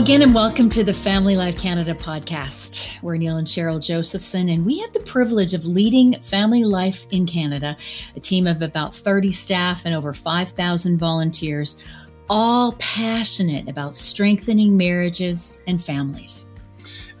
again, and welcome to the Family Life Canada podcast. We're Neil and Cheryl Josephson, and we have the privilege of leading Family Life in Canada, a team of about 30 staff and over 5,000 volunteers, all passionate about strengthening marriages and families.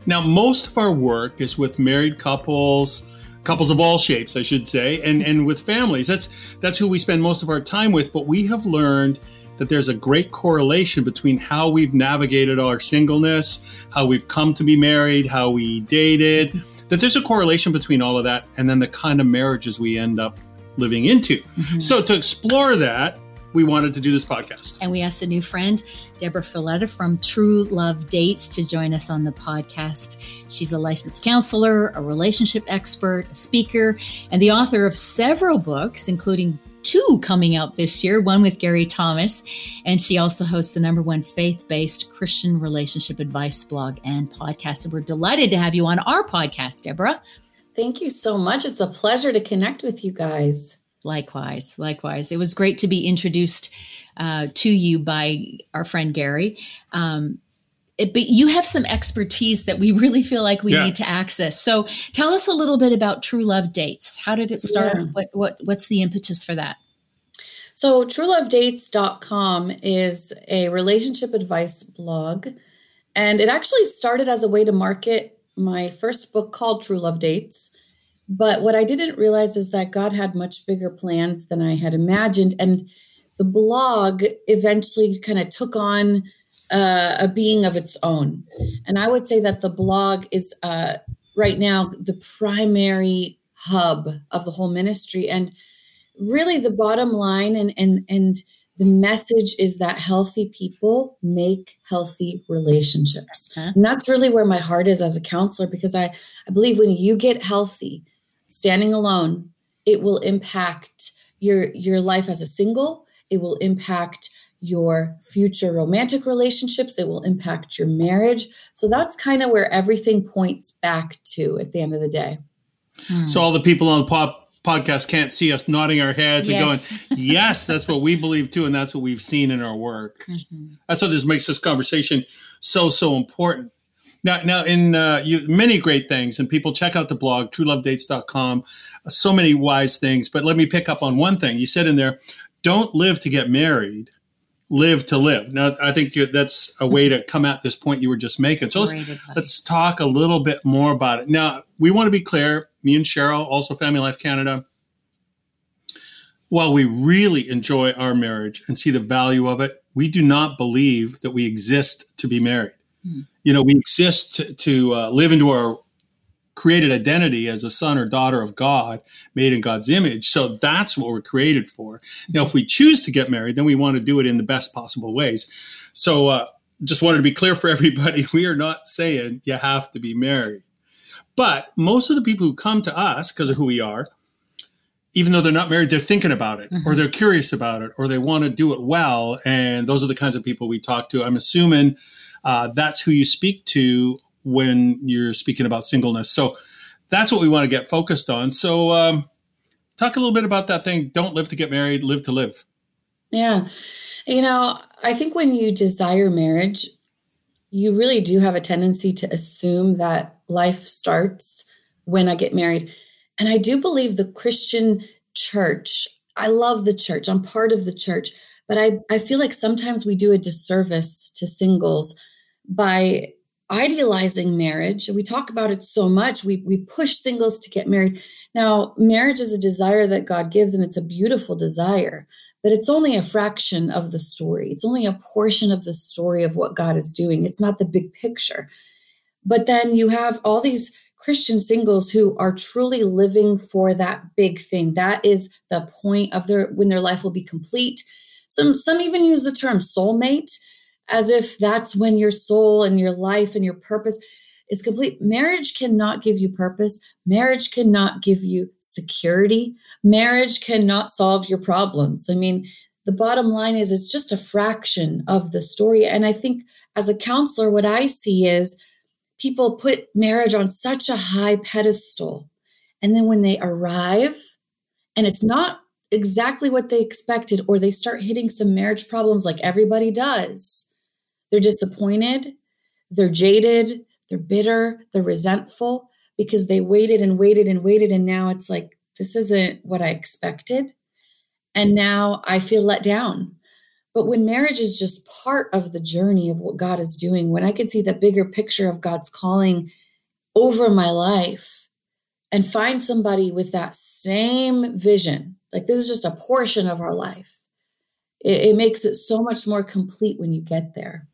Now, most of our work is with married couples, couples of all shapes, I should say, and, and with families. That's that's who we spend most of our time with, but we have learned that there's a great correlation between how we've navigated our singleness, how we've come to be married, how we dated, that there's a correlation between all of that and then the kind of marriages we end up living into. Mm-hmm. So to explore that, we wanted to do this podcast. And we asked a new friend, Deborah Fileta from True Love Dates, to join us on the podcast. She's a licensed counselor, a relationship expert, a speaker, and the author of several books, including two coming out this year, one with Gary Thomas. And she also hosts the number one faith based Christian relationship advice blog and podcast. And we're delighted to have you on our podcast, Deborah. Thank you so much. It's a pleasure to connect with you guys. Likewise, likewise. It was great to be introduced uh, to you by our friend Gary. Um, it, but you have some expertise that we really feel like we yeah. need to access. So tell us a little bit about True Love Dates. How did it start? Yeah. What what what's the impetus for that? So truelovedates.com is a relationship advice blog and it actually started as a way to market my first book called True Love Dates. But what I didn't realize is that God had much bigger plans than I had imagined and the blog eventually kind of took on uh, a being of its own. And I would say that the blog is uh, right now the primary hub of the whole ministry. And really, the bottom line and and and the message is that healthy people make healthy relationships. Uh-huh. And that's really where my heart is as a counselor because I, I believe when you get healthy, standing alone, it will impact your your life as a single, it will impact your future romantic relationships. It will impact your marriage. So that's kind of where everything points back to at the end of the day. Hmm. So all the people on the pop podcast can't see us nodding our heads yes. and going, yes, that's what we believe too. And that's what we've seen in our work. Mm-hmm. That's what this makes this conversation so, so important. Now, now in uh, you, many great things, and people check out the blog, truelovedates.com. So many wise things, but let me pick up on one thing. You said in there, don't live to get married, live to live. Now, I think that's a way to come at this point you were just making. So let's, let's talk a little bit more about it. Now, we want to be clear, me and Cheryl, also Family Life Canada, while we really enjoy our marriage and see the value of it, we do not believe that we exist to be married. Hmm. You know, we exist to, to uh, live into our created identity as a son or daughter of God, made in God's image. So that's what we're created for. Now, if we choose to get married, then we want to do it in the best possible ways. So, uh, just wanted to be clear for everybody we are not saying you have to be married. But most of the people who come to us because of who we are, even though they're not married, they're thinking about it mm-hmm. or they're curious about it or they want to do it well. And those are the kinds of people we talk to. I'm assuming uh, that's who you speak to when you're speaking about singleness. So that's what we want to get focused on. So, um, talk a little bit about that thing don't live to get married, live to live. Yeah. You know, I think when you desire marriage, you really do have a tendency to assume that life starts when I get married. And I do believe the Christian church, I love the church, I'm part of the church, but I, I feel like sometimes we do a disservice to singles by idealizing marriage. We talk about it so much. We, we push singles to get married. Now, marriage is a desire that God gives, and it's a beautiful desire, but it's only a fraction of the story. It's only a portion of the story of what God is doing. It's not the big picture. But then you have all these Christian singles who are truly living for that big thing. That is the point of their when their life will be complete. Some some even use the term soulmate as if that's when your soul and your life and your purpose is complete. Marriage cannot give you purpose. Marriage cannot give you security. Marriage cannot solve your problems. I mean, the bottom line is it's just a fraction of the story. And I think as a counselor, what I see is people put marriage on such a high pedestal. And then when they arrive and it's not exactly what they expected, or they start hitting some marriage problems like everybody does, they're disappointed, they're jaded, they're bitter, they're resentful because they waited and waited and waited. And now it's like, this isn't what I expected. And now I feel let down. But when marriage is just part of the journey of what God is doing, when I can see the bigger picture of God's calling over my life and find somebody with that same vision, like this is just a portion of our life, it, it makes it so much more complete when you get there.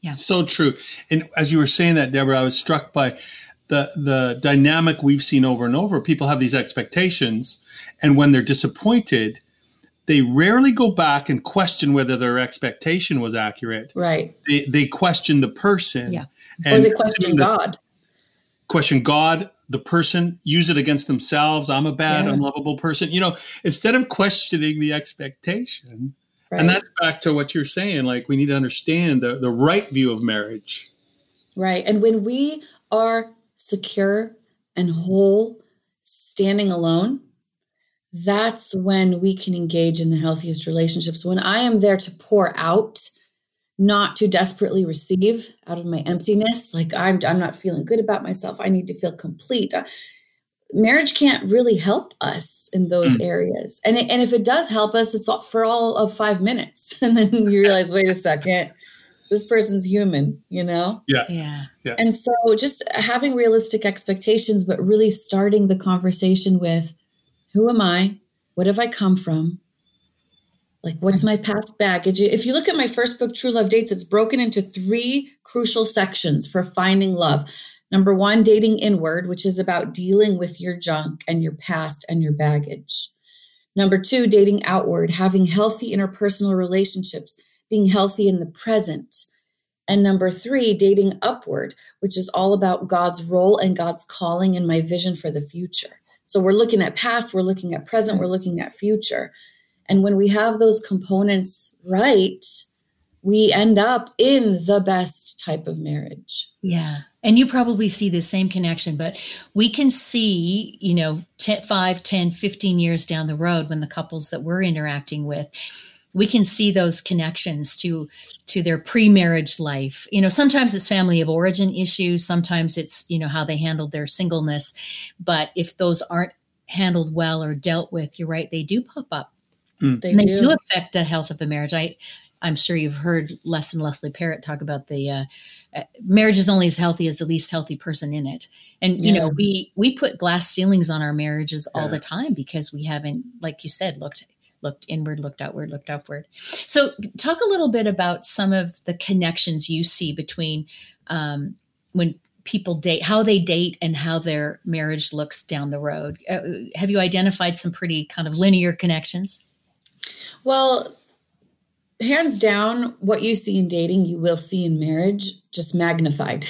Yeah. So true. And as you were saying that, Deborah, I was struck by the the dynamic we've seen over and over. People have these expectations, and when they're disappointed, they rarely go back and question whether their expectation was accurate. Right. They they question the person. Yeah. or they question God. Question God, the person, use it against themselves. I'm a bad, yeah. unlovable person. You know, instead of questioning the expectation, Right. And that's back to what you're saying. Like we need to understand the, the right view of marriage. Right. And when we are secure and whole, standing alone, that's when we can engage in the healthiest relationships. When I am there to pour out, not to desperately receive out of my emptiness, like I'm, I'm not feeling good about myself. I need to feel complete marriage can't really help us in those mm. areas. And, it, and if it does help us, it's for all of five minutes. And then you realize, wait a second, this person's human, you know? Yeah. Yeah. yeah. And so just having realistic expectations, but really starting the conversation with who am I? What have I come from? Like, what's my past baggage? If you look at my first book, True Love Dates, it's broken into three crucial sections for finding love. Number one, dating inward, which is about dealing with your junk and your past and your baggage. Number two, dating outward, having healthy interpersonal relationships, being healthy in the present. And number three, dating upward, which is all about God's role and God's calling and my vision for the future. So we're looking at past, we're looking at present, we're looking at future. And when we have those components right, we end up in the best type of marriage. Yeah. And you probably see the same connection, but we can see, you know, 10, 5, 10, 15 years down the road when the couples that we're interacting with, we can see those connections to to their pre-marriage life. You know, sometimes it's family of origin issues, sometimes it's, you know, how they handled their singleness, but if those aren't handled well or dealt with, you're right, they do pop up. Mm. They, they do. do affect the health of the marriage. I I'm sure you've heard Les and Leslie Parrott talk about the uh, marriage is only as healthy as the least healthy person in it. And you know, we we put glass ceilings on our marriages all the time because we haven't, like you said, looked looked inward, looked outward, looked upward. So, talk a little bit about some of the connections you see between um, when people date, how they date, and how their marriage looks down the road. Uh, have you identified some pretty kind of linear connections? Well, hands down, what you see in dating, you will see in marriage, just magnified.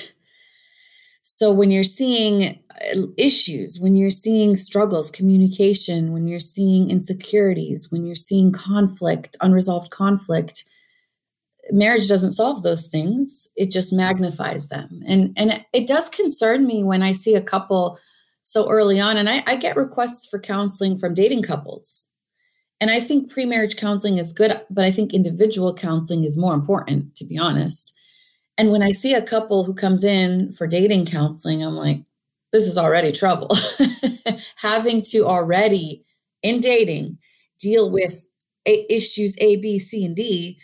So when you're seeing uh, issues, when you're seeing struggles, communication, when you're seeing insecurities, when you're seeing conflict, unresolved conflict, marriage doesn't solve those things. It just magnifies them. And and it does concern me when I see a couple so early on, and I, I get requests for counseling from dating couples and I think pre marriage counseling is good, but I think individual counseling is more important, to be honest. And when I see a couple who comes in for dating counseling, I'm like, this is already trouble. Having to already, in dating, deal with a- issues A, B, C, and D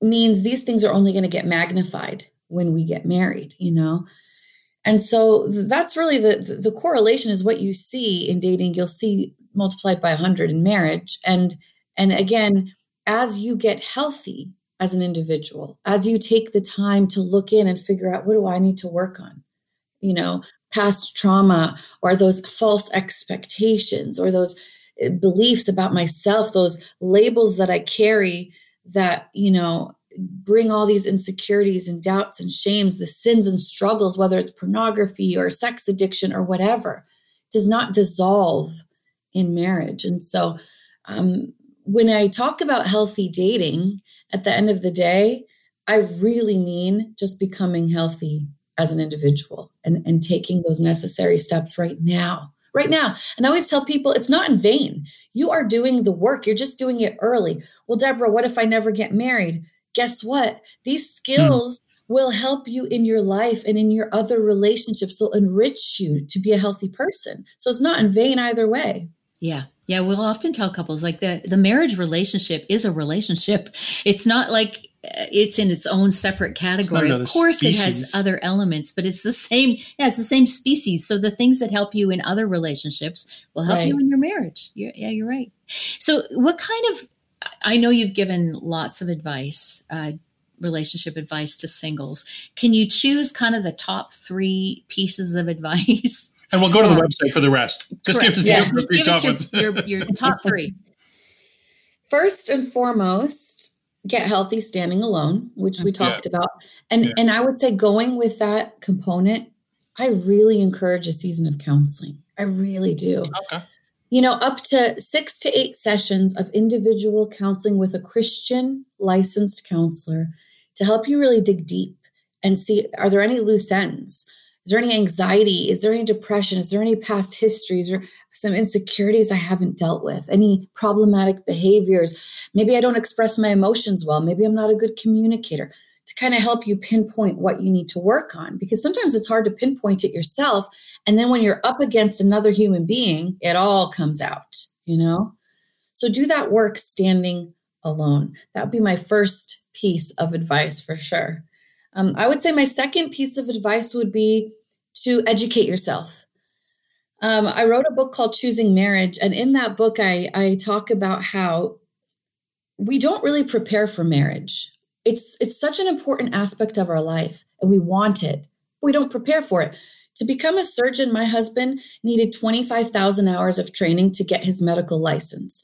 means these things are only going to get magnified when we get married, you know? And so that's really the, the correlation is what you see in dating. You'll see multiplied by 100 in marriage. And and again as you get healthy as an individual as you take the time to look in and figure out what do i need to work on? You know past trauma or those false expectations or those eh, beliefs about myself those labels that i carry that you know bring all these insecurities and doubts and shames the sins and struggles whether it's pornography or sex addiction or whatever does not dissolve in marriage. And so um, when I talk about healthy dating, at the end of the day, I really mean just becoming healthy as an individual and, and taking those necessary steps right now. Right now. And I always tell people it's not in vain. You are doing the work, you're just doing it early. Well, Deborah, what if I never get married? Guess what? These hmm. skills will help you in your life and in your other relationships. They'll enrich you to be a healthy person. So it's not in vain either way. Yeah. Yeah, we'll often tell couples like the the marriage relationship is a relationship. It's not like uh, it's in its own separate category. Of course, species. it has other elements, but it's the same. Yeah, it's the same species. So the things that help you in other relationships will help right. you in your marriage. You're, yeah, you're right. So, what kind of? I know you've given lots of advice, uh, relationship advice to singles. Can you choose kind of the top three pieces of advice? And we'll go to the um, website for the rest. Just Correct. give us, yeah. Just give us your, your, your top three. First and foremost, get healthy standing alone, which we talked yeah. about. And yeah. and I would say going with that component, I really encourage a season of counseling. I really do. Okay. You know, up to six to eight sessions of individual counseling with a Christian licensed counselor to help you really dig deep and see are there any loose ends? Is there any anxiety? Is there any depression? Is there any past histories or some insecurities I haven't dealt with? Any problematic behaviors? Maybe I don't express my emotions well. Maybe I'm not a good communicator to kind of help you pinpoint what you need to work on because sometimes it's hard to pinpoint it yourself. And then when you're up against another human being, it all comes out, you know? So do that work standing alone. That would be my first piece of advice for sure. Um, I would say my second piece of advice would be to educate yourself. Um, I wrote a book called Choosing Marriage, and in that book, I, I talk about how we don't really prepare for marriage. It's it's such an important aspect of our life, and we want it, but we don't prepare for it. To become a surgeon, my husband needed 25,000 hours of training to get his medical license.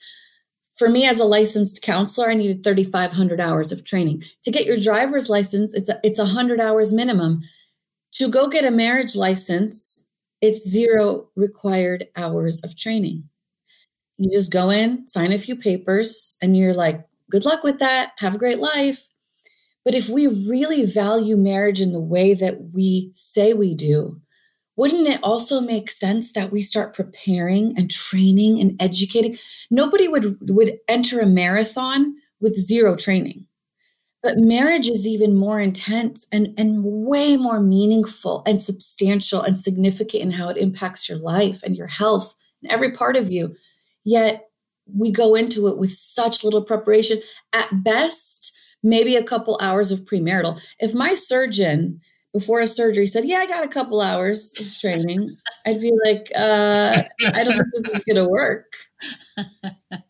For me, as a licensed counselor, I needed 3,500 hours of training. To get your driver's license, it's a, it's 100 hours minimum. To go get a marriage license, it's zero required hours of training. You just go in, sign a few papers, and you're like, good luck with that. Have a great life. But if we really value marriage in the way that we say we do, wouldn't it also make sense that we start preparing and training and educating? Nobody would would enter a marathon with zero training. But marriage is even more intense and and way more meaningful and substantial and significant in how it impacts your life and your health and every part of you. Yet we go into it with such little preparation. At best maybe a couple hours of premarital. If my surgeon before a surgery said, Yeah, I got a couple hours of training, I'd be like, uh, I don't think this is going to work.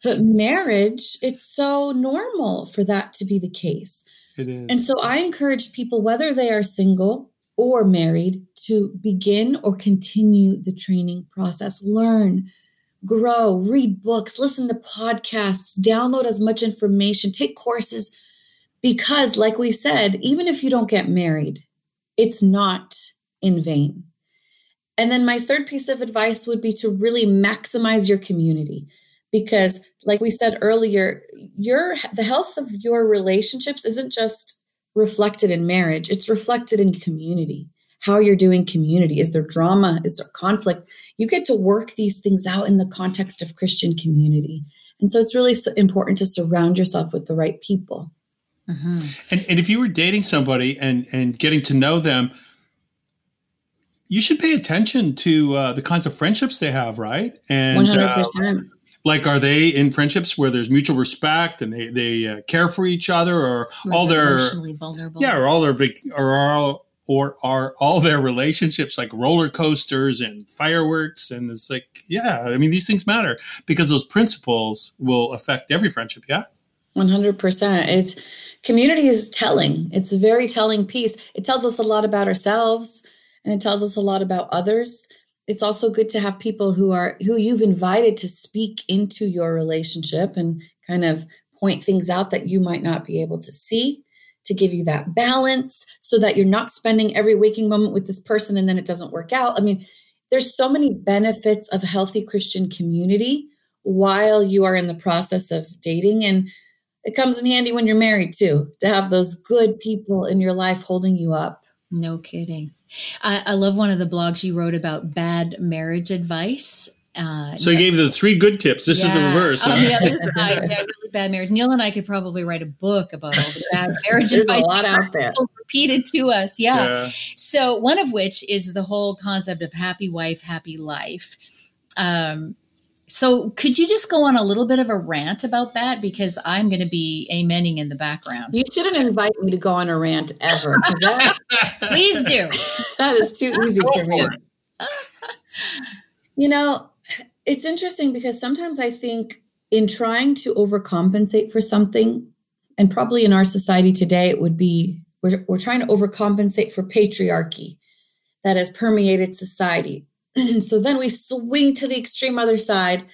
But marriage, it's so normal for that to be the case. It is. And so I encourage people, whether they are single or married, to begin or continue the training process. Learn, grow, read books, listen to podcasts, download as much information, take courses. Because, like we said, even if you don't get married, it's not in vain. And then my third piece of advice would be to really maximize your community because like we said earlier, your the health of your relationships isn't just reflected in marriage, it's reflected in community. How you're doing community. Is there drama? Is there conflict? You get to work these things out in the context of Christian community. And so it's really important to surround yourself with the right people. Mm-hmm. And, and if you were dating somebody and, and getting to know them, you should pay attention to uh, the kinds of friendships they have, right? And 100%. Uh, like, are they in friendships where there's mutual respect and they, they uh, care for each other, or all their vulnerable. yeah, or all their or all or are all their relationships like roller coasters and fireworks? And it's like, yeah, I mean, these things matter because those principles will affect every friendship. Yeah, one hundred percent. It's community is telling. It's a very telling piece. It tells us a lot about ourselves and it tells us a lot about others. It's also good to have people who are who you've invited to speak into your relationship and kind of point things out that you might not be able to see to give you that balance so that you're not spending every waking moment with this person and then it doesn't work out. I mean, there's so many benefits of healthy Christian community while you are in the process of dating and it comes in handy when you're married too to have those good people in your life holding you up no kidding I, I love one of the blogs you wrote about bad marriage advice Uh, so you gave the three good tips. This yeah. is the reverse. On the other side, yeah, really bad marriage. Neil and I could probably write a book about all the bad marriage There's advice. a lot out there. Repeated to us. Yeah. yeah. So one of which is the whole concept of happy wife, happy life. Um, so could you just go on a little bit of a rant about that? Because I'm going to be amening in the background. You shouldn't invite me to go on a rant ever. That, Please do. That is too easy for me. you know, it's interesting because sometimes I think in trying to overcompensate for something, and probably in our society today, it would be we're, we're trying to overcompensate for patriarchy that has permeated society. so then we swing to the extreme other side.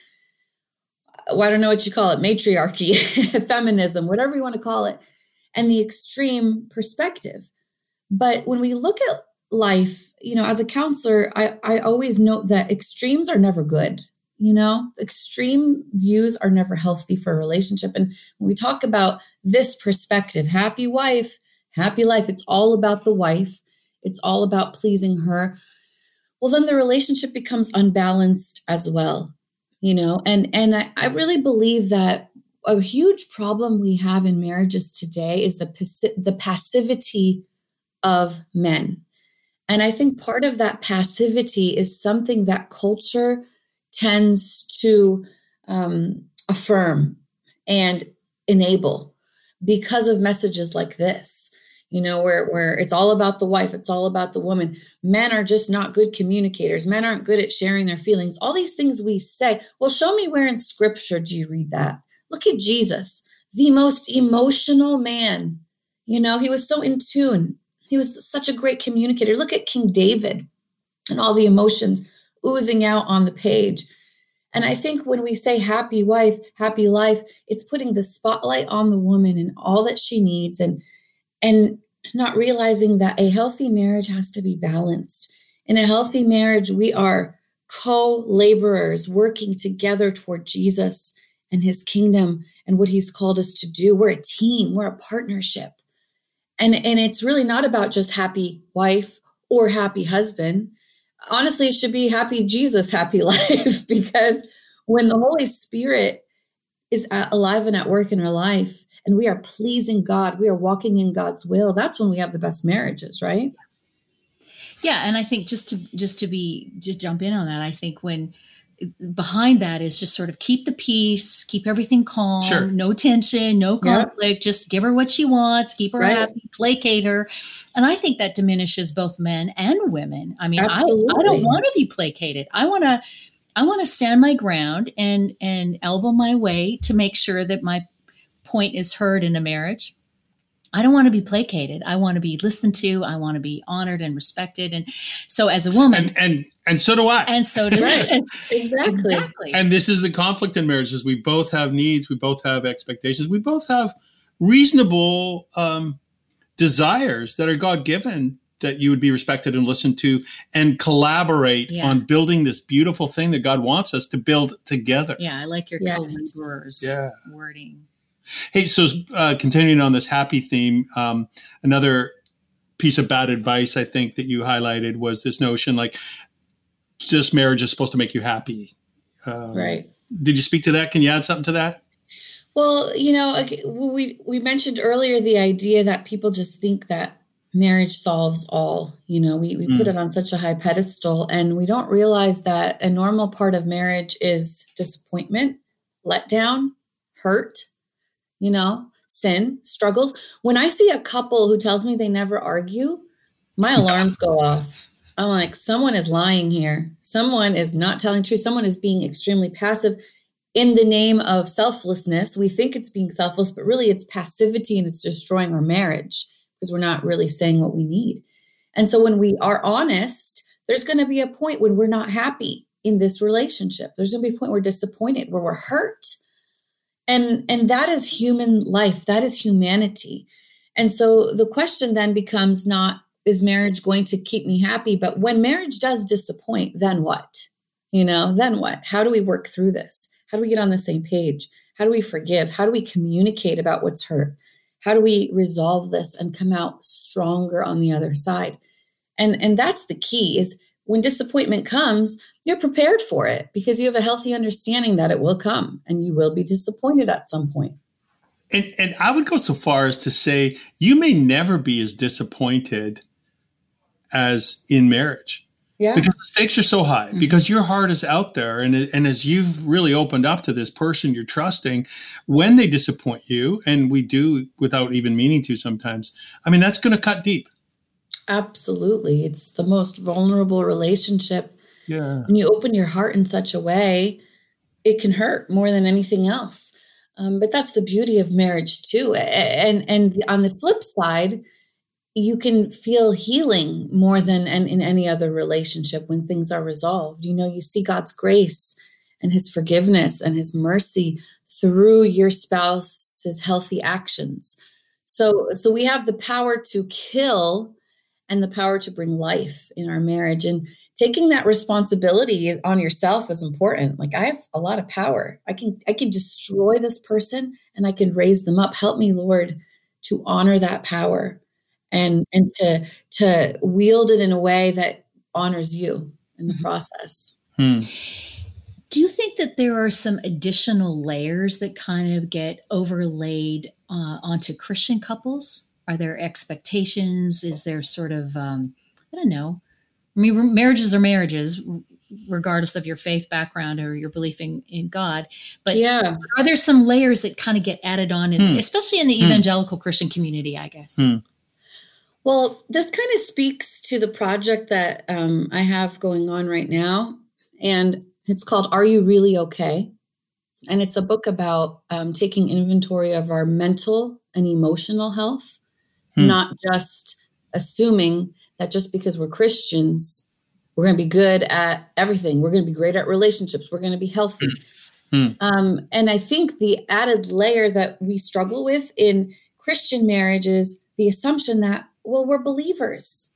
Well, I don't know what you call it matriarchy, feminism, whatever you want to call it, and the extreme perspective. But when we look at life, you know, as a counselor, I, I always note that extremes are never good. You know, extreme views are never healthy for a relationship. And when we talk about this perspective, happy wife, happy life, it's all about the wife, it's all about pleasing her. Well, then the relationship becomes unbalanced as well. You know, and and I, I really believe that a huge problem we have in marriages today is the the passivity of men. And I think part of that passivity is something that culture tends to um, affirm and enable because of messages like this you know where where it's all about the wife it's all about the woman. Men are just not good communicators. Men aren't good at sharing their feelings. All these things we say well show me where in scripture do you read that? Look at jesus the most emotional man. You know he was so in tune. He was such a great communicator. Look at king david and all the emotions oozing out on the page. And I think when we say happy wife, happy life, it's putting the spotlight on the woman and all that she needs. And and not realizing that a healthy marriage has to be balanced. In a healthy marriage, we are co-laborers working together toward Jesus and his kingdom and what he's called us to do. We're a team, we're a partnership. And and it's really not about just happy wife or happy husband honestly, it should be happy Jesus, happy life, because when the Holy Spirit is alive and at work in our life, and we are pleasing God, we are walking in God's will, that's when we have the best marriages, right? Yeah, and I think just to just to be to jump in on that, I think when behind that is just sort of keep the peace, keep everything calm, sure. no tension, no conflict, yep. just give her what she wants, keep her right. happy, placate her. And I think that diminishes both men and women. I mean, I, I don't want to be placated. I want to I want to stand my ground and and elbow my way to make sure that my point is heard in a marriage. I don't want to be placated. I want to be listened to. I want to be honored and respected. And so, as a woman, and and, and so do I. And so does right. exactly. exactly. And this is the conflict in marriages. We both have needs. We both have expectations. We both have reasonable um, desires that are God given that you would be respected and listened to and collaborate yeah. on building this beautiful thing that God wants us to build together. Yeah, I like your yes. co-laborers yeah. wording. Hey, so uh, continuing on this happy theme, um, another piece of bad advice I think that you highlighted was this notion like just marriage is supposed to make you happy. Um, right. Did you speak to that? Can you add something to that? Well, you know, we we mentioned earlier the idea that people just think that marriage solves all. You know, we we mm. put it on such a high pedestal, and we don't realize that a normal part of marriage is disappointment, letdown, hurt, you know, sin, struggles. When I see a couple who tells me they never argue, my alarms go off. I'm like, someone is lying here. Someone is not telling truth. Someone is being extremely passive in the name of selflessness. We think it's being selfless, but really it's passivity and it's destroying our marriage because we're not really saying what we need. And so when we are honest, there's going to be a point when we're not happy in this relationship. There's going to be a point where we're disappointed, where we're hurt and and that is human life. That is humanity. And so the question then becomes not is marriage going to keep me happy? But when marriage does disappoint then what? You know then what? How do we work through this? How do we get on the same page? How do we forgive? How do we communicate about what's hurt? How do we resolve this and come out stronger on the other side? And and that's the key is when disappointment comes, you're prepared for it because you have a healthy understanding that it will come and you will be disappointed at some point. And, and I would go so far as to say you may never be as disappointed as in marriage. Yeah. Because the stakes are so high, mm-hmm. because your heart is out there. And, and as you've really opened up to this person you're trusting, when they disappoint you, and we do without even meaning to sometimes, I mean, that's going to cut deep. Absolutely. It's the most vulnerable relationship. Yeah. When you open your heart in such a way, it can hurt more than anything else. Um, but that's the beauty of marriage too. And and on the flip side, you can feel healing more than in, in any other relationship when things are resolved. You know, you see God's grace and his forgiveness and his mercy through your spouse's healthy actions. So so we have the power to kill and the power to bring life in our marriage. And taking that responsibility on yourself is important. Like I have a lot of power. I can I can destroy this person and I can raise them up. Help me, Lord, to honor that power and and to to wield it in a way that honors you in the mm-hmm. process. Hmm. Do you think that there are some additional layers that kind of get overlaid uh, onto Christian couples? Are there expectations? Is there sort of, um, I don't know. I mean, marriages are marriages, regardless of your faith background or your belief in, in God. But yeah, are there some layers that kind of get added on, in, hmm. especially in the hmm. evangelical Christian community? I guess. Hmm. Well, this kind of speaks to the project that um, I have going on right now, and it's called "Are You Really Okay?" And it's a book about um, taking inventory of our mental and emotional health hmm. not just assuming that just because we're Christians, we're going to be good at everything. We're going to be great at relationships. We're going to be healthy. Hmm. Um, and I think the added layer that we struggle with in Christian marriages, the assumption that, well, we're believers.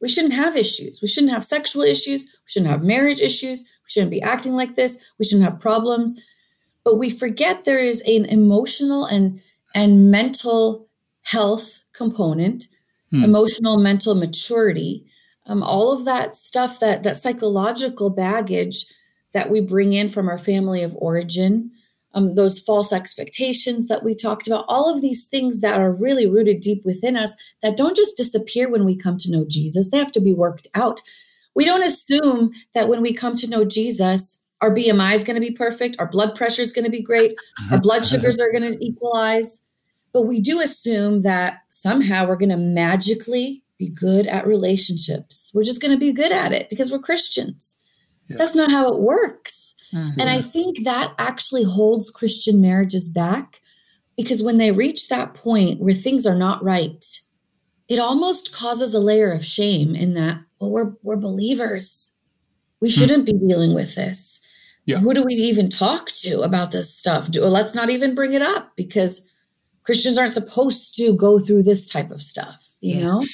We shouldn't have issues. We shouldn't have sexual issues. We shouldn't have marriage issues. We shouldn't be acting like this. We shouldn't have problems. But we forget there is an emotional and and mental health component, hmm. emotional, mental maturity, um, all of that stuff that that psychological baggage that we bring in from our family of origin, um, those false expectations that we talked about, all of these things that are really rooted deep within us that don't just disappear when we come to know Jesus. They have to be worked out. We don't assume that when we come to know Jesus, our BMI is going to be perfect, our blood pressure is going to be great, our blood sugars are going to equalize. But we do assume that somehow we're going to magically be good at relationships. We're just going to be good at it because we're Christians. Yeah. That's not how it works. Mm-hmm. And I think that actually holds Christian marriages back because when they reach that point where things are not right, it almost causes a layer of shame in that, well, we're, we're believers. We hmm. shouldn't mm-hmm. be dealing with this. Yeah. Who do we even talk to about this stuff? Do, let's not even bring it up because Christians aren't supposed to go through this type of stuff, you yeah. know?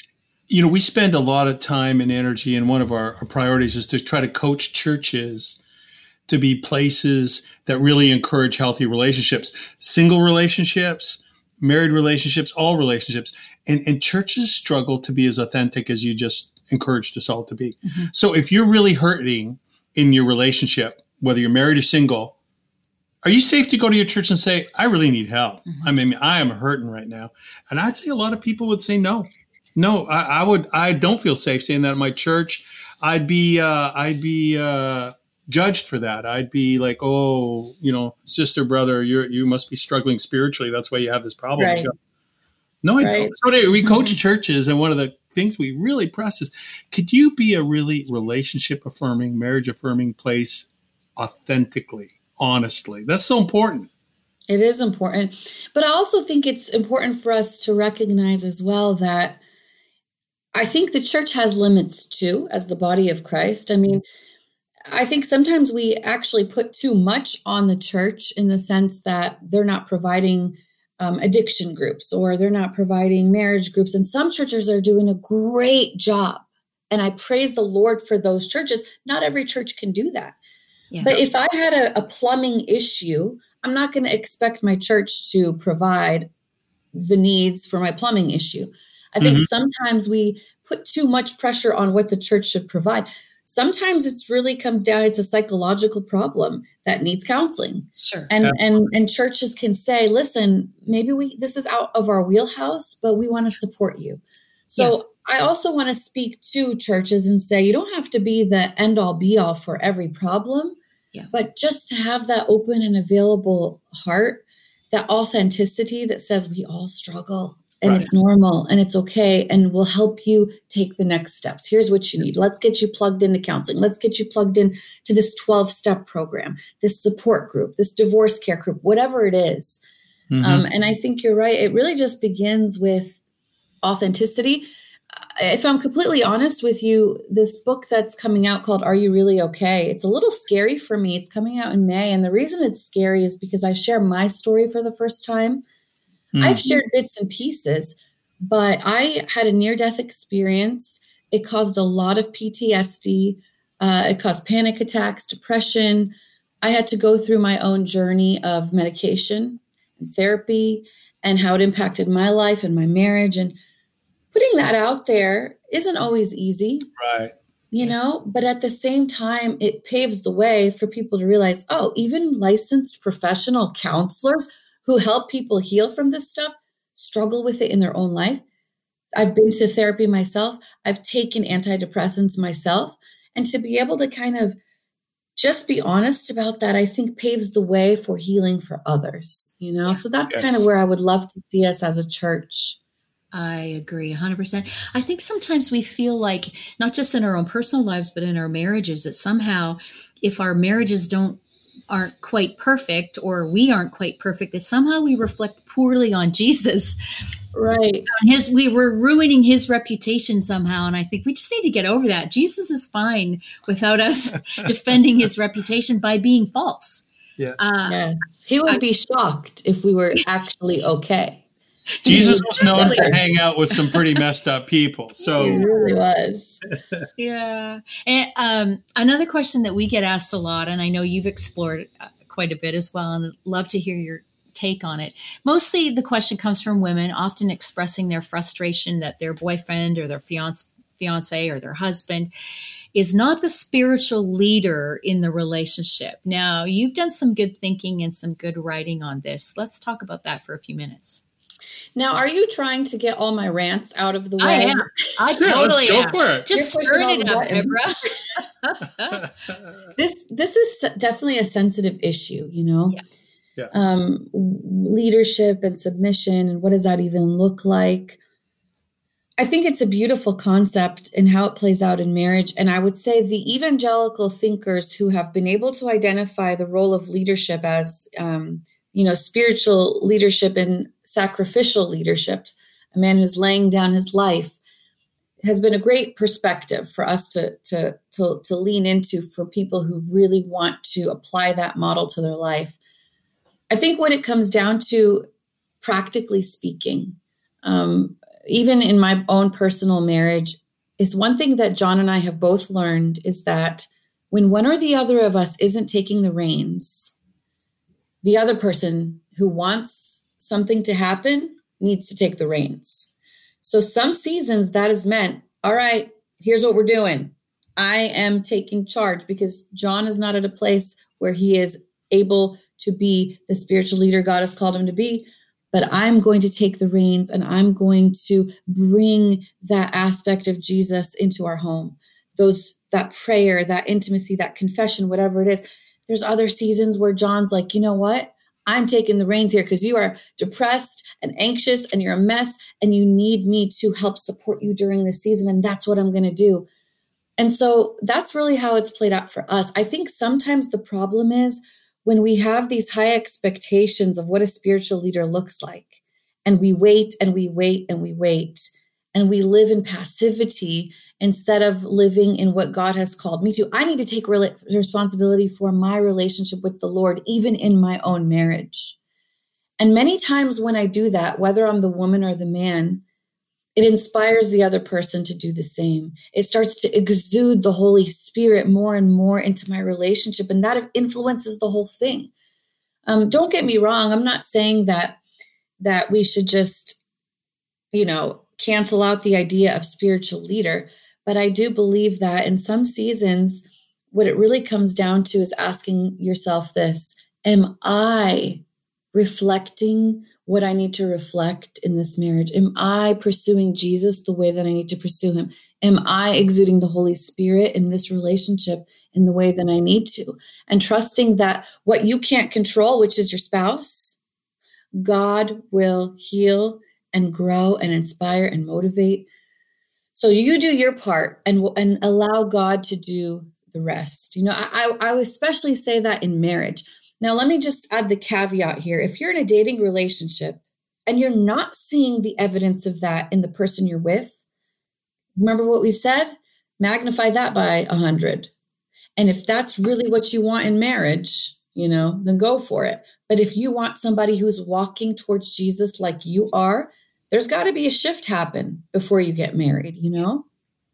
You know, we spend a lot of time and energy, and one of our, our priorities is to try to coach churches to be places that really encourage healthy relationships, single relationships, married relationships, all relationships. And, and churches struggle to be as authentic as you just encouraged us all to be. Mm-hmm. So if you're really hurting in your relationship, whether you're married or single, are you safe to go to your church and say, I really need help? Mm-hmm. I mean, I am hurting right now. And I'd say a lot of people would say no. No, I, I would I don't feel safe saying that in my church. I'd be uh, I'd be uh, judged for that. I'd be like, oh, you know, sister, brother, you're, you must be struggling spiritually. That's why you have this problem. Right. No, I right. don't. So we coach mm-hmm. churches, and one of the things we really press is, could you be a really relationship affirming, marriage affirming place authentically? Honestly. That's so important. It is important. But I also think it's important for us to recognize as well that I think the church has limits too, as the body of Christ. I mean, I think sometimes we actually put too much on the church in the sense that they're not providing um, addiction groups or they're not providing marriage groups. And some churches are doing a great job. And I praise the Lord for those churches. Not every church can do that. Yeah. But if I had a, a plumbing issue, I'm not going to expect my church to provide the needs for my plumbing issue. I think mm-hmm. sometimes we put too much pressure on what the church should provide. sometimes it's really comes down it's a psychological problem that needs counseling Sure. and and and churches can say listen maybe we this is out of our wheelhouse but we want to support you so i also want to speak to churches and say you don't have to be the end all be all for every problem Yeah. but just to have that open and available heart that authenticity that says we all struggle and Right. it's normal and it's okay and will help you take the next steps here's what you need let's get you plugged into counseling let's get you plugged in to this 12 step program this support group this divorce care group whatever it is. Mhm. Um, and i think you're right it really just begins with authenticity if i'm completely honest with you this book that's coming out called are you really okay it's a little scary for me it's coming out in may and the reason it's scary is because i share my story for the first time Mm. I've shared bits and pieces, but I had a near death experience. It caused a lot of PTSD. Uh, it caused panic attacks, depression. I had to go through my own journey of medication and therapy and how it impacted my life and my marriage. And putting that out there isn't always easy right. you know but at the same time it paves the way for people to realize oh even licensed professional counselors who help people heal from this stuff struggle with it in their own life. I've been to therapy myself. I've taken antidepressants myself. And to be able to kind of just be honest about that i think paves the way for healing for others you know? So that's Yes. kind of where i would love to see us as a church I agree 100%. I think sometimes we feel like, not just in our own personal lives, but in our marriages, that somehow if our marriages don't aren't quite perfect or we aren't quite perfect that somehow we reflect poorly on jesus. Right. On his we were ruining his reputation somehow and i think we just need to get over that. Jesus is fine without us defending his reputation by being false. Yeah. uh, yes. He would I- be shocked if we were actually okay Jesus was known to hang out with some pretty messed up people. So He So really was. Yeah. And um, another question that we get asked a lot, and I know you've explored uh, quite a bit as well, and love to hear your take on it. Mostly the question comes from women, often expressing their frustration that their boyfriend or their fiance, fiance or their husband is not the spiritual leader in the relationship. Now, you've done some good thinking and some good writing on this. Let's talk about that for a few minutes. Now, are you trying to get all my rants out of the way? I am. I Sure, totally let's go am. for it. Just You're stirring it up, buttons. Deborah. This this is definitely a sensitive issue, you know. Yeah. Yeah. Um, leadership and submission, and what does that even look like? I think it's a beautiful concept and how it plays out in marriage. And I would say the evangelical thinkers who have been able to identify the role of leadership as, um, you know, spiritual leadership and sacrificial leadership, a man who's laying down his life, has been a great perspective for us to to to, to lean into for people who really want to apply that model to their life. I think when it comes down to practically speaking, um, even in my own personal marriage, is one thing that John and I have both learned is that when one or the other of us isn't taking the reins, the other person who wants something to happen needs to take the reins. So some seasons that has meant, all right, here's what we're doing. I am taking charge because John is not at a place where he is able to be the spiritual leader God has called him to be. But I'm going to take the reins and I'm going to bring that aspect of Jesus into our home. Those that prayer, that intimacy, that confession, whatever it is. There's other seasons where John's like, you know what? I'm taking the reins here because you are depressed and anxious and you're a mess and you need me to help support you during this season. And that's what I'm going to do. And so that's really how it's played out for us. I think sometimes the problem is when we have these high expectations of what a spiritual leader looks like, and we wait and we wait and we wait, and we live in passivity instead of living in what God has called me to. I need to take rela- responsibility for my relationship with the Lord, even in my own marriage. And many times when I do that, whether I'm the woman or the man, it inspires the other person to do the same. It starts to exude the Holy Spirit more and more into my relationship, and that influences the whole thing. Um, don't get me wrong; I'm not saying that that we should just, you know, cancel out the idea of spiritual leader. But I do believe that in some seasons, what it really comes down to is asking yourself this Am I reflecting what I need to reflect in this marriage? Am I pursuing Jesus the way that I need to pursue him? Am I exuding the Holy Spirit in this relationship in the way that I need to? And trusting that what you can't control, which is your spouse, God will heal and grow and inspire and motivate. So you do your part and and allow God to do the rest. You know, I I especially say that in marriage. Now let me just add the caveat here. If you're in a dating relationship and you're not seeing the evidence of that in the person you're with, remember what we said? Magnify that by a hundred. And if that's really what you want in marriage, you know, then go for it. But if you want somebody who's walking towards Jesus like you are, there's got to be a shift happen before you get married, you know?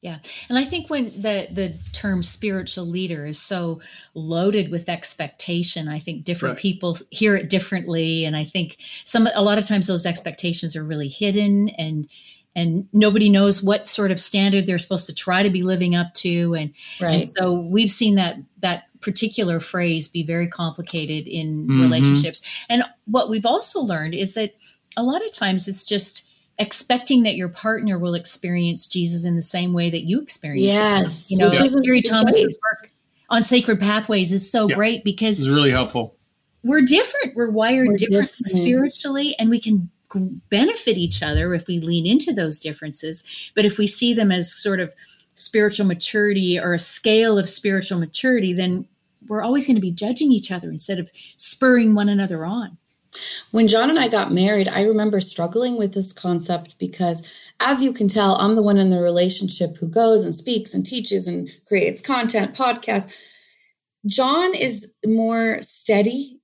Yeah. And I think when the the term spiritual leader is so loaded with expectation, I think different right. people hear it differently and I think some a lot of times those expectations are really hidden and and nobody knows what sort of standard they're supposed to try to be living up to and, right. and so we've seen that that particular phrase be very complicated in mm-hmm. relationships and what we've also learned is that a lot of times it's just expecting that your partner will experience Jesus in the same way that you experience yes. Him. You know, yeah. Gary Thomas's work on sacred pathways is so yeah. great because it's really helpful. We're different. We're wired we're different, different spiritually, and we can benefit each other if we lean into those differences. But if we see them as sort of spiritual maturity or a scale of spiritual maturity, then we're always going to be judging each other instead of spurring one another on. When John and I got married, I remember struggling with this concept because, as you can tell, I'm the one in the relationship who goes and speaks and teaches and creates content, podcasts. John is more steady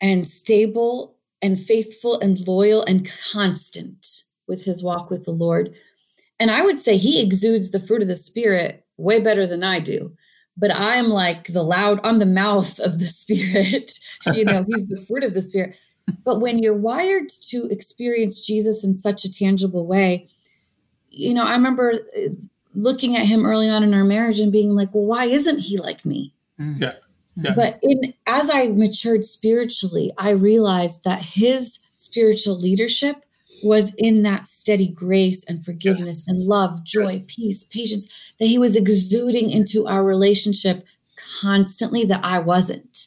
and stable and faithful and loyal and constant with his walk with the Lord. And I would say he exudes the fruit of the Spirit way better than I do. But I'm like the loud, I'm the mouth of the Spirit. you know, he's the fruit of the Spirit. But when you're wired to experience Jesus in such a tangible way, you know, I remember uh, looking at him early on in our marriage and being like, well, why isn't he like me? Mm. Yeah. yeah. But in as I matured spiritually, I realized that his spiritual leadership was in that steady grace and forgiveness yes. and love, joy, yes. peace, patience that he was exuding into our relationship constantly that I wasn't.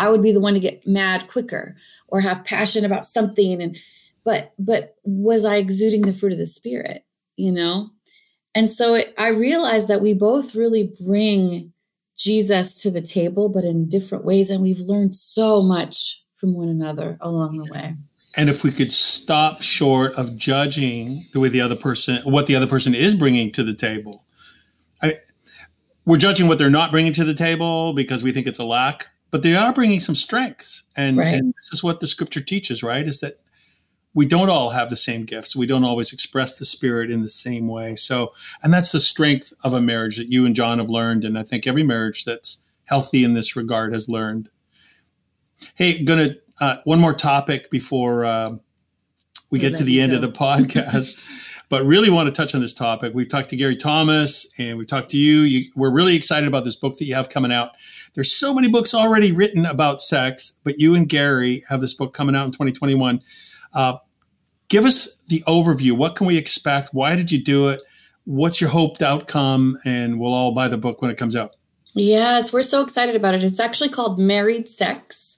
I would be the one to get mad quicker or have passion about something and but but was I exuding the fruit of the spirit, you know? And so it, I realized that we both really bring Jesus to the table but in different ways and we've learned so much from one another along the way. And if we could stop short of judging the way the other person, what the other person is bringing to the table, I, we're judging what they're not bringing to the table because we think it's a lack but they are bringing some strengths. And, right. and, this is what the scripture teaches, right? Is that we don't all have the same gifts. We don't always express the spirit in the same way. So, and that's the strength of a marriage that you and John have learned. And I think every marriage that's healthy in this regard has learned. Hey, gonna, uh, one more topic before uh, we get to the end go. of the podcast. but really want to touch on this topic. We've talked to Gary Thomas and we've talked to you. you. We're really excited about this book that you have coming out. There's so many books already written about sex, but you and Gary have this book coming out in 2021. Uh, give us the overview. What can we expect? Why did you do it? What's your hoped outcome? And we'll all buy the book when it comes out. Yes, we're so excited about it. It's actually called Married Sex,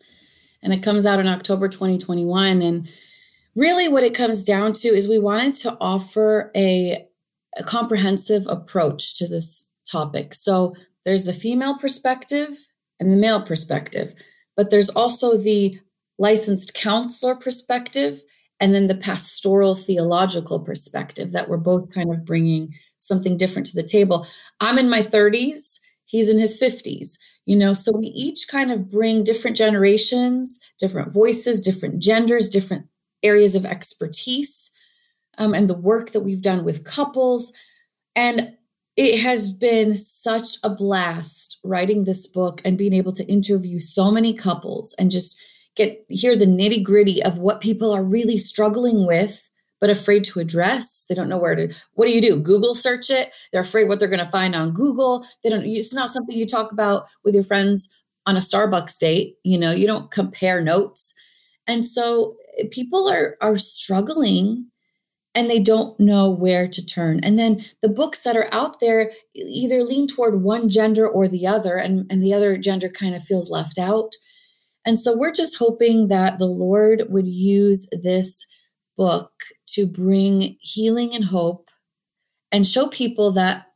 and it comes out in October 2021. And really, what it comes down to is we wanted to offer a, a comprehensive approach to this topic. So, there's the female perspective and the male perspective, but there's also the licensed counselor perspective and then the pastoral theological perspective that we're both kind of bringing something different to the table. I'm in my 30s, he's in his 50s, you know, so we each kind of bring different generations, different voices, different genders, different areas of expertise, um, and the work that we've done with couples. And it has been such a blast writing this book and being able to interview so many couples and just get hear the nitty gritty of what people are really struggling with but afraid to address. They don't know where to. What do you do? Google search it. They're afraid what they're going to find on Google. They don't. It's not something you talk about with your friends on a Starbucks date. You know, you don't compare notes, and so people are are struggling and they don't know where to turn. And then the books that are out there either lean toward one gender or the other, and, and the other gender kind of feels left out. And so we're just hoping that the Lord would use this book to bring healing and hope and show people that,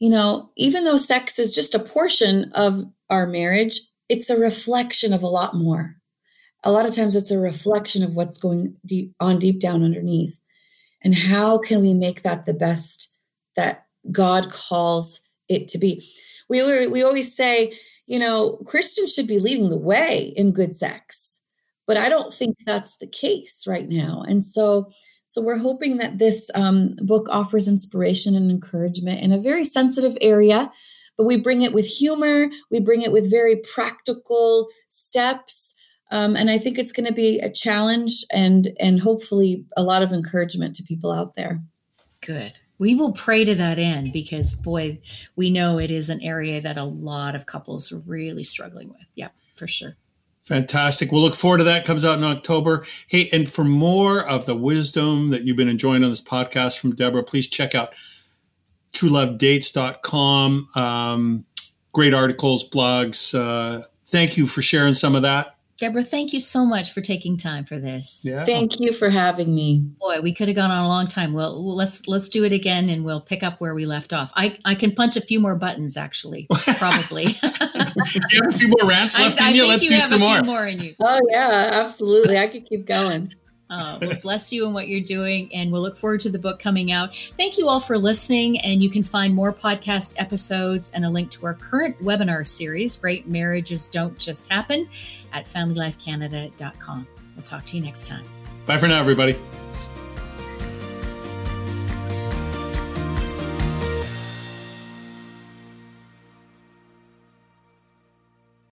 you know, even though sex is just a portion of our marriage, it's a reflection of a lot more. A lot of times it's a reflection of what's going deep on deep down underneath. And how can we make that the best that God calls it to be? We, we always say, you know, Christians should be leading the way in good sex, but I don't think that's the case right now. And so, so we're hoping that this um, book offers inspiration and encouragement in a very sensitive area, but we bring it with humor. We bring it with very practical steps, um, and I think it's going to be a challenge and and hopefully a lot of encouragement to people out there. Good. We will pray to that end because boy we know it is an area that a lot of couples are really struggling with. Yeah for sure. Fantastic. We'll look forward to that. Comes out in october. Hey and for more of the wisdom that you've been enjoying on this podcast from deborah please check out truelovedates.com um, great articles blogs. Uh, thank you for sharing some of that Deborah, thank you so much for taking time for this. Yeah. Thank you for having me. Boy, we could have gone on a long time. Well, let's let's do it again and we'll pick up where we left off. I, I can punch a few more buttons actually, probably. you have a few more rants left I, in I you? Let's you do some more. more in you. Oh yeah, absolutely. I could keep going. Uh, we'll bless you in what you're doing, and we'll look forward to the book coming out. Thank you all for listening, and you can find more podcast episodes and a link to our current webinar series, Great Marriages Don't Just Happen, at familylifecanada.com. We'll talk to you next time. Bye for now, everybody.